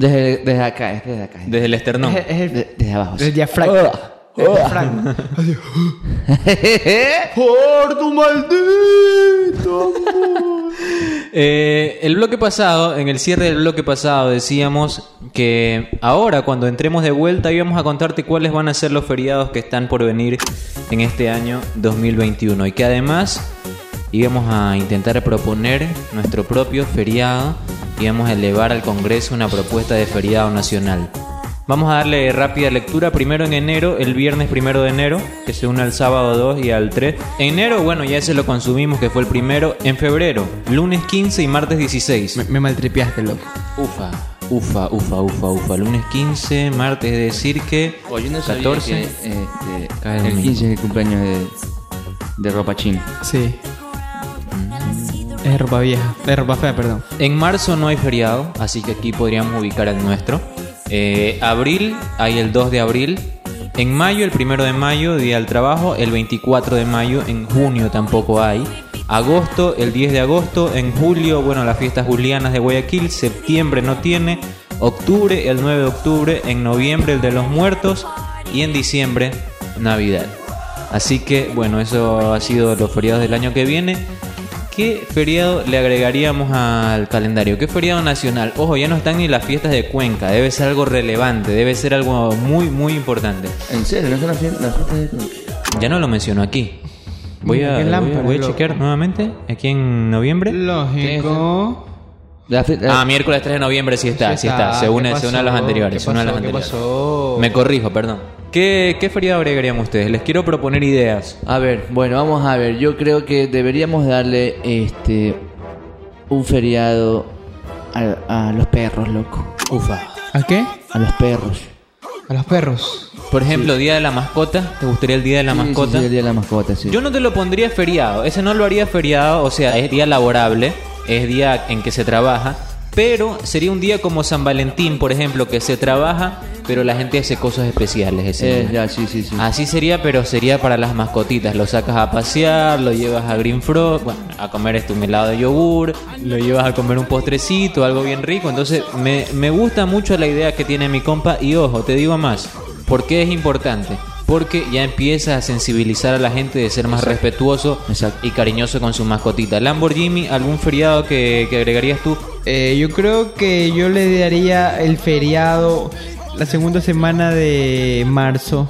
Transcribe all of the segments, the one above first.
Desde, desde acá, es desde acá. Desde el esternón. Es, es el, De- desde abajo. el diafragma. El diafragma. Por tu maldito amor. Eh, el bloque pasado, en el cierre del bloque pasado, decíamos que ahora, cuando entremos de vuelta, íbamos a contarte cuáles van a ser los feriados que están por venir en este año 2021 y que además íbamos a intentar proponer nuestro propio feriado, íbamos a elevar al Congreso una propuesta de feriado nacional. Vamos a darle rápida lectura. Primero en enero, el viernes primero de enero, que se une al sábado 2 y al 3. En enero, bueno, ya ese lo consumimos, que fue el primero. En febrero, lunes 15 y martes 16. Me, me maltripeaste, loco. Ufa, ufa, ufa, ufa, ufa. Lunes 15, martes, es decir que. Oye, yo no sabía 14. que este, Cae el el domingo. 15 es el cumpleaños de, de ropa china. Sí. Es ropa vieja. Es ropa perdón. En marzo no hay feriado, así que aquí podríamos ubicar el nuestro. Eh, abril, hay el 2 de abril. En mayo, el 1 de mayo, Día del Trabajo. El 24 de mayo. En junio tampoco hay. Agosto, el 10 de agosto. En julio, bueno, las fiestas julianas de Guayaquil. Septiembre no tiene. Octubre, el 9 de octubre. En noviembre, el de los muertos. Y en diciembre, Navidad. Así que, bueno, eso ha sido los feriados del año que viene. ¿Qué feriado le agregaríamos al calendario? ¿Qué feriado nacional? Ojo, ya no están ni las fiestas de Cuenca. Debe ser algo relevante, debe ser algo muy, muy importante. ¿En serio? ¿No son las fie- las fiestas de Cuenca? Ya no lo menciono aquí. Voy a, voy a- voy chequear nuevamente aquí en noviembre. Lógico. La Ah, miércoles 3 de noviembre sí está, sí está. Se une, se une a los anteriores. Se une a los ¿Qué anteriores. pasó? Me corrijo, perdón. ¿Qué, ¿Qué feriado agregarían ustedes? Les quiero proponer ideas. A ver, bueno, vamos a ver. Yo creo que deberíamos darle este un feriado a, a los perros, loco. Ufa. ¿A qué? A los perros. A los perros. Por ejemplo, Día de la Mascota. ¿Te gustaría el Día de la Sí, sí, Mascota? sí, el día de la mascota, sí. Yo no te lo pondría feriado, ese no lo haría feriado, o sea, es día laborable, es día en que se trabaja, pero sería un día como San Valentín, por ejemplo, que se trabaja, pero la gente hace cosas especiales ese Eh, ya, sí, sí, sí. Así sería, pero sería para las mascotitas. Lo sacas a pasear, lo llevas a Green Frog, bueno, a comer este un helado de yogur, lo llevas a comer un postrecito, algo bien rico. Entonces, me, me gusta mucho la idea que tiene mi compa. Y ojo, te digo más. ¿Por qué es importante? Porque ya empieza a sensibilizar a la gente de ser más respetuoso Exacto. y cariñoso con su mascotita. Lamborghini, ¿algún feriado que, que agregarías tú? Eh, yo creo que yo le daría el feriado la segunda semana de marzo.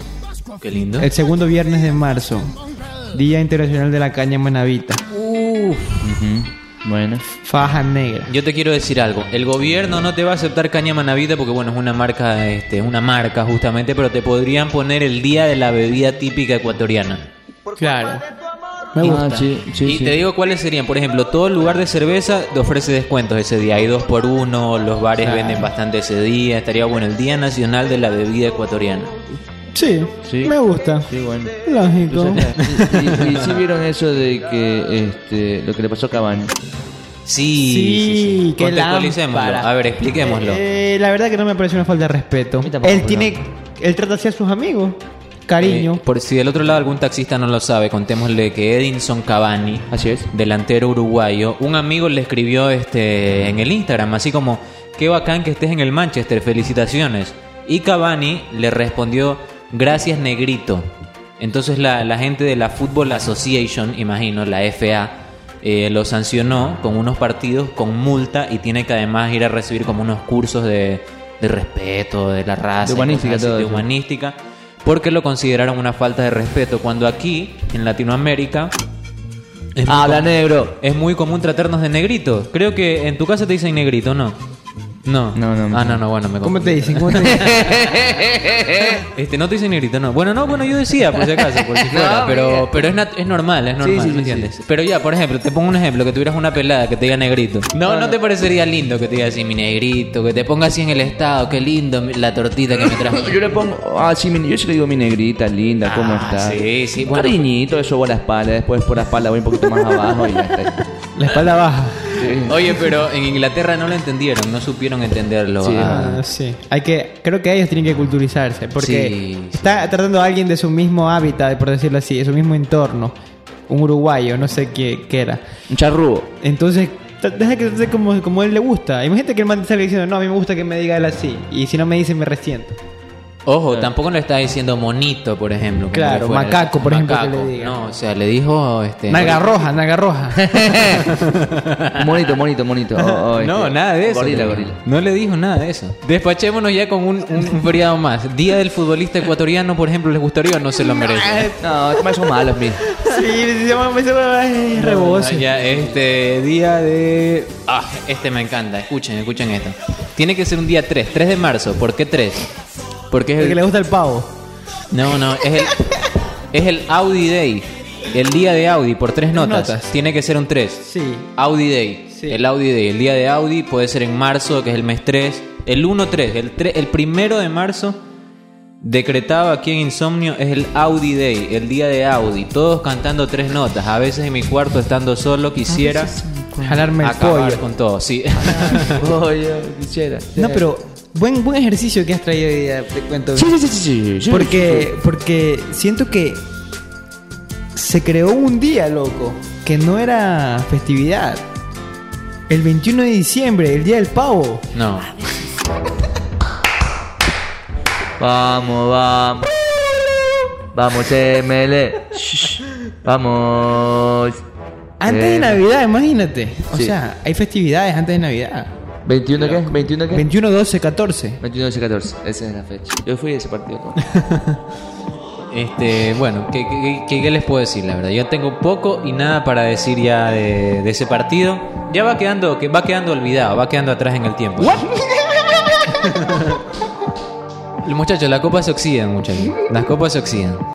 Qué lindo. El segundo viernes de marzo. Día Internacional de la Caña Manavita. Ujú. Bueno. Faja negra. Yo te quiero decir algo. El gobierno no te va a aceptar caña manavita porque bueno, es una marca, este, es una marca justamente, pero te podrían poner el día de la bebida típica ecuatoriana. Claro. Me Ah, gusta. sí, sí, y sí. te digo cuáles serían, por ejemplo, todo el lugar de cerveza te ofrece descuentos ese día. Hay dos por uno, los bares Claro. venden bastante ese día. Estaría bueno el Día Nacional de la Bebida Ecuatoriana. Sí, Sí. me gusta. Sí, bueno. Lógico. Y, y- y sí vieron eso de que este lo que le pasó a Cavani. Sí, Sí, qué Contextualicémoslo. A ver, expliquémoslo. Eh, la verdad que no me parece una falta de respeto. Él no. tiene, él trata así a sus amigos. Cariño. Eh, por si del otro lado algún taxista no lo sabe, contémosle que Edinson Cavani, Así es. delantero uruguayo, un amigo le escribió este en el Instagram, así como, qué bacán que estés en el Manchester, felicitaciones. Y Cavani le respondió, gracias negrito. Entonces la, la gente de la Football Association, imagino, la FA, eh, lo sancionó con unos partidos con multa y tiene que además ir a recibir como unos cursos de, de respeto, de la raza, De humanística, así, de humanística, porque lo consideraron una falta de respeto, cuando aquí, en Latinoamérica, es muy Habla común- negro. es muy común tratarnos de negrito. Creo que en tu casa te dicen negrito, ¿no? No. No, no, Ah, no. no, no, bueno, me ¿Cómo te dicen? ¿Cómo te dicen? Este, no te dicen negrito, no. Bueno, no, bueno, yo decía, por si acaso, por si fuera. No, pero pero es, nat- es normal, es normal, sí, ¿me sí, entiendes? Pero ya, por ejemplo, te pongo un ejemplo, que tuvieras una pelada que te diga negrito. No, no te parecería lindo que te diga así, mi negrito, que te ponga así en el estado, qué lindo mi- la tortita que me trajo. Yo le pongo, ah, sí, mi- yo sí le digo mi negrita linda, ¿cómo Ah, está? sí, sí, Un bueno. Cariñito, eso va a la espalda, después por la espalda voy un poquito más abajo y ya está. La espalda baja. Sí. Oye, pero en Inglaterra no lo entendieron, no supieron entenderlo. Sí, Ah, sí. Hay que, creo que ellos tienen que culturizarse porque Sí, sí. está tratando a alguien de su mismo hábitat, por decirlo así, de su mismo entorno. Un uruguayo, no sé qué, qué era. Un charrugo. Entonces, Deja que sea como, como a él le gusta. Imagínate que el man te salga diciendo, no, a mí me gusta que me diga él así. Y si no me dice, me resiento. Ojo, tampoco le está diciendo monito, por ejemplo. como Claro, fuera- macaco, por ejemplo, que macaco. le diga. No, o sea, le dijo... Este, Naga roja, naga roja. monito, monito, monito. O- o, No, este, nada de eso. Gorila, gorila. No le dijo nada de eso. Despachémonos ya con un, un feriado más. Día del futbolista ecuatoriano, por ejemplo, ¿les gustaría o no se lo merece? No, estos son malos, mira. sí, se llama, se rebozo. Ya, este día de... Ah, este me encanta. Escuchen, escuchen esto. Tiene que ser un día 3, 3 de marzo. ¿Por qué 3? Porque es el... le gusta el pavo. No, no, es el... Es el Audi Day. El día de Audi por tres notas. notas. Tiene que ser un 3. Sí. Audi Day. Sí. El Audi Day. El día de Audi puede ser en marzo, que es el mes 3. El 1-3. El, el primero de marzo, decretado aquí en Insomnio, es el Audi Day. El día de Audi. Todos cantando tres notas. A veces en mi cuarto, estando solo, quisiera Jalarme el acabar pollo. con todo. Sí. Oye, quisiera. No, pero buen, buen ejercicio que has traído hoy día, te cuento. Sí, sí, sí, sí. Porque, porque siento que se creó un día, loco, que no era festividad. El 21 de diciembre, el día del pavo. No. Vamos, vamos. Vamos, ML. Vamos. Antes de Eh, Navidad, imagínate. O Sí. sea, hay festividades antes de Navidad. ¿21 qué? ¿21 qué? 21, 12, 14. 21 12 14. Esa es la fecha. Yo fui a ese partido. Este, bueno, ¿qué, qué, qué- qué les puedo decir? La verdad, yo tengo poco y nada para decir ya de, de ese partido. Ya va quedando, que va quedando olvidado, va quedando atrás en el tiempo. Muchachos, las copas se oxidan, muchachos. Las copas se oxidan.